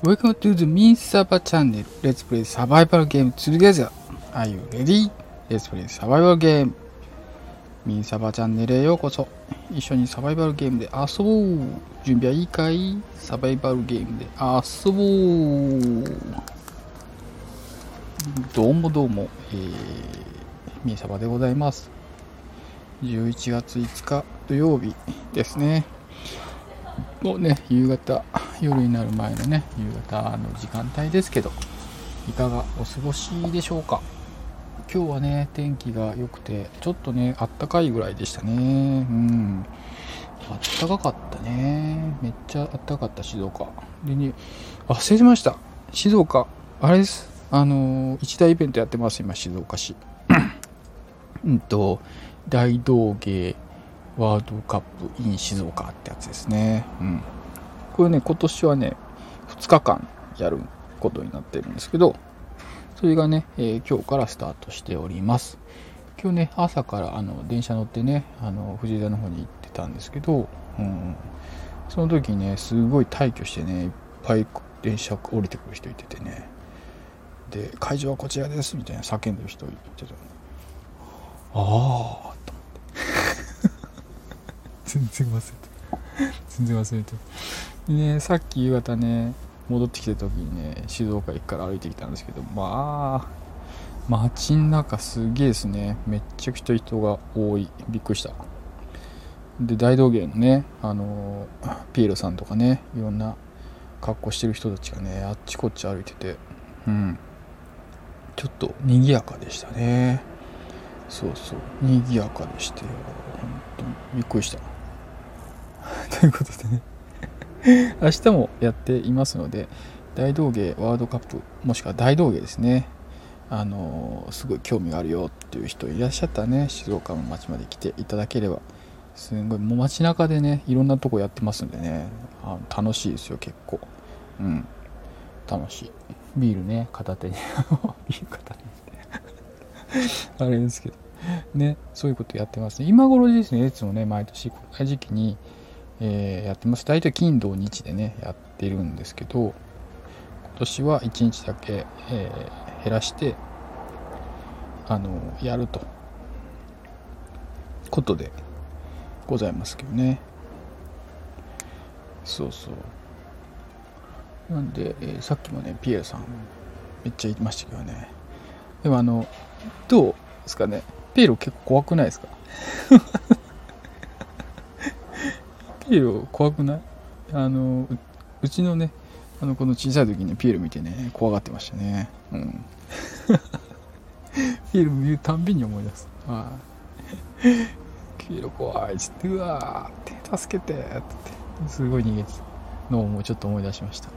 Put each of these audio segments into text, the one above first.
Welcome to the Min Saba channel. Let's play survival game together. Are you ready? Let's play survival game. ミンサバチャンネルへようこそ。一緒にサバイバルゲームで遊ぼう。準備はいいかいサバイバルゲームで遊ぼう。どうもどうも、えー、ミンサバでございます。11月5日土曜日ですね。もうね、夕方、夜になる前のね、夕方の時間帯ですけど、いかがお過ごしでしょうか？今日はね、天気が良くて、ちょっとね、あったかいぐらいでしたね。うん。あったかかったね。めっちゃあったかった、静岡。でね、忘れてました。静岡、あれです。あの、一大イベントやってます、今、静岡市。うんと、大道芸ワールドカップ in 静岡ってやつですね。うん。これね、今年はね、2日間やることになってるんですけど、それがね、えー今日からスタートしております。今日ね、朝からあの電車乗ってね、あの藤枝の方に行ってたんですけど、うん、その時ね、すごい大挙してね、いっぱい電車降りてくる人いててね、で、会場はこちらですみたいな叫んでる人いてた。ああ、っ。全然忘れて。全然忘れて。でねさっき夕方ね戻ってきた時にね静岡駅から歩いてきたんですけどまあ街ん中すげえですね。めっちゃくちゃ人が多い。びっくりした。で大道芸のねあのピエロさんとかねいろんな格好してる人たちがねあっちこっち歩いててうん。ちょっと賑やかでしたね。そうそう。賑やかでして本当に。びっくりした。ということでね。明日もやっていますので大道芸ワールドカップもしくは大道芸ですね。あのすごい興味があるよっていう人いらっしゃったらね静岡の街まで来ていただければすごいもう街中でねいろんなとこやってますんでね。あの楽しいですよ結構。うん。楽しい。ビールね片手に。ビール片手に。あれですけど。ねそういうことやってますね。今頃ですねいつもね毎年この時期にえーやってます。大体金土日でねやってるんですけど今年は1日だけ、えー減らしてあのやるとことでございますけどね。そうそう。なんで、えーさっきもねピエーさんめっちゃ言ってましたけどね。でもあのどうですかね。ピエロ結構怖くないですか？ピエロ怖くない？あのううちのねあのこの小さい時にピエロ見てね怖がってましたね。うん。ピエロ見るたんびに思い出す。はい。ピエロ怖いっつってうわーって助けてって言ってすごい逃げてたのをもうちょっと思い出しました。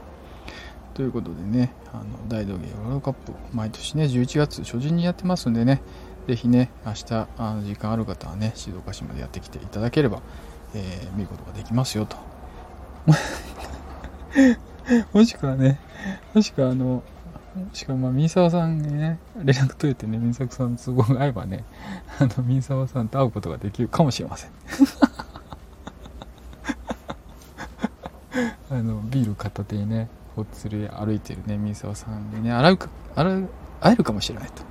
ということでねあの大道芸ワールドカップ毎年ね11月初旬にやってますんでねぜひね明日あの時間ある方はね静岡市までやってきていただければ、えー見ることができますよと。もしくはねもしくはあのもしくはまあミンサワさんにね連絡取れてねミンサワさんの都合が合えばねあのミンサワさんと会うことができるかもしれません。あのビール片手にねこう連れ歩いてるねミンサワさんにね洗うか洗う会えるかもしれないと。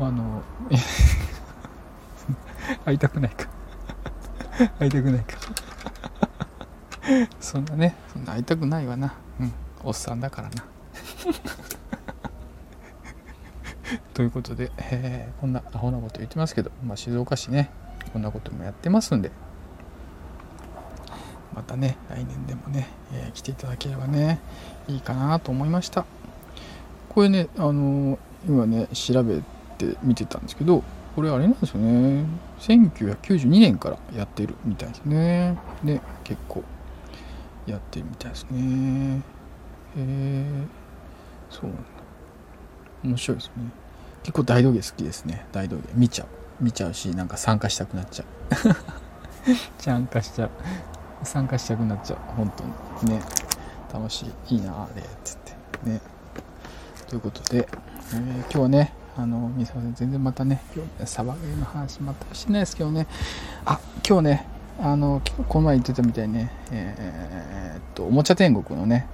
あの会いたくないか 会いたくないか。そんなねそんな会いたくないわな。うん。おっさんだからな。ということで、えーこんなアホなこと言ってますけど、まあ、静岡市ねこんなこともやってますんで。またね来年でもね、えー来ていただければねいいかなと思いました。これねあのー今ね調べて見てたんですけどこれあれなんですよね。1992年からやってるみたいですね。で結構やってるみたいですね。へえそう。なんだ面白いですね。結構大道芸好きですね。大道芸。見ちゃう。見ちゃうしなんか参加したくなっちゃう。参加しちゃう。参加したくなっちゃう。本当に。ね。楽しい。いいなあれ。っつって。ね。ということで、えー今日はねあのみささん全然またね今日ねサバゲーの話またしてないですけどね。あ今日ねあのこの前言ってたみたいにねえーっとおもちゃ天国のね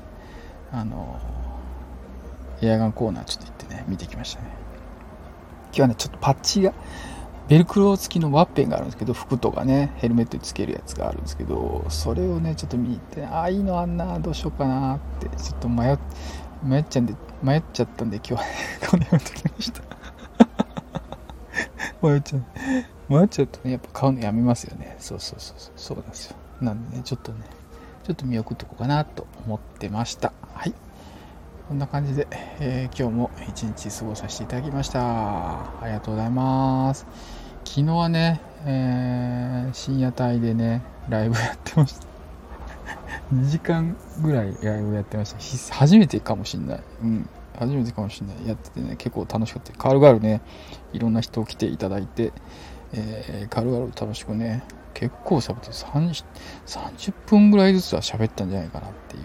あのエアガンコーナーちょっと行ってね見てきましたね。今日はねちょっとパッチがベルクロ付きのワッペンがあるんですけど服とかねヘルメットにつけるやつがあるんですけどそれをねちょっと見に行ってああいいのあんなどうしようかなってちょっと迷って迷っちゃんで迷っちゃったんで今日は。ね これやめときました。迷っちゃう。迷っちゃうとねやっぱ買うのやめますよね。そうそうそうそう。そうなんですよ。なんでねちょっとねちょっと見送っとこうかなと思ってました。はい。こんな感じで、えー、今日も一日過ごさせていただきました。ありがとうございます。昨日はね、えー、深夜帯でねライブやってました。2時間ぐらいライブやってました。初めてかもしんない。うん。初めてかもしんない。やっててね結構楽しかった。カールガールねいろんな人来ていただいて、えー、カールガール楽しくね結構喋って 30, 30分ぐらいずつは喋ったんじゃないかなっていう。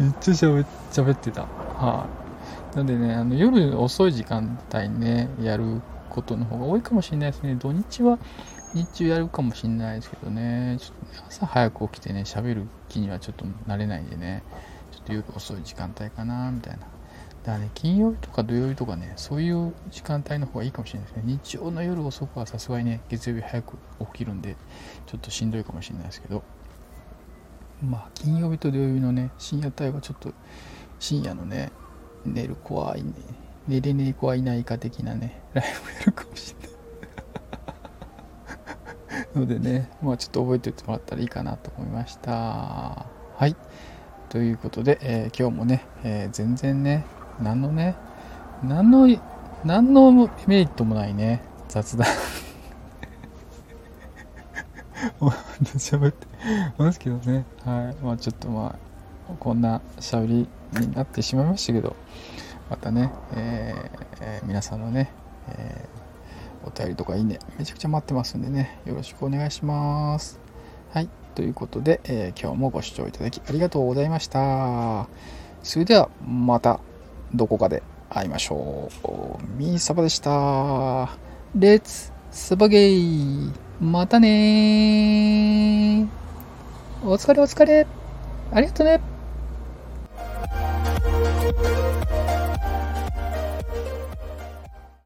めっちゃ喋喋ってた。はい、なんでねあの夜遅い時間帯にねやることの方が多いかもしれないですね。土日は日中やるかもしれないですけどね。ちょっと、ね、朝早く起きてね喋る気にはちょっと慣れないんでね。ちょっと夜遅い時間帯かなみたいな。だからね、金曜日とか土曜日とかね、そういう時間帯の方がいいかもしれないですね。日曜の夜遅くはさすがにね、月曜日早く起きるんで、ちょっとしんどいかもしれないですけど、まあ、金曜日と土曜日のね、深夜帯はちょっと、深夜のね、寝る子はいね、寝れねえ子はいないか的なね、ライブやるかもしれない。のでね、まあちょっと覚えておいてもらったらいいかなと思いました。はい。ということで、えー、今日もね、えー、全然ね、何のね、何の、何のメリットもないね、雑談。喋ってますけどね。はい。まあちょっとまあ、こんな喋りになってしまいましたけど、またね、えー、皆さんのね、えー、お便りとかいいね、めちゃくちゃ待ってますんでね、よろしくお願いします。はい。ということで、えー、今日もご視聴いただきありがとうございました。それではまたどこかで会いましょう。ミーサバでした。レッツサバゲイまたねお疲れお疲れありがとね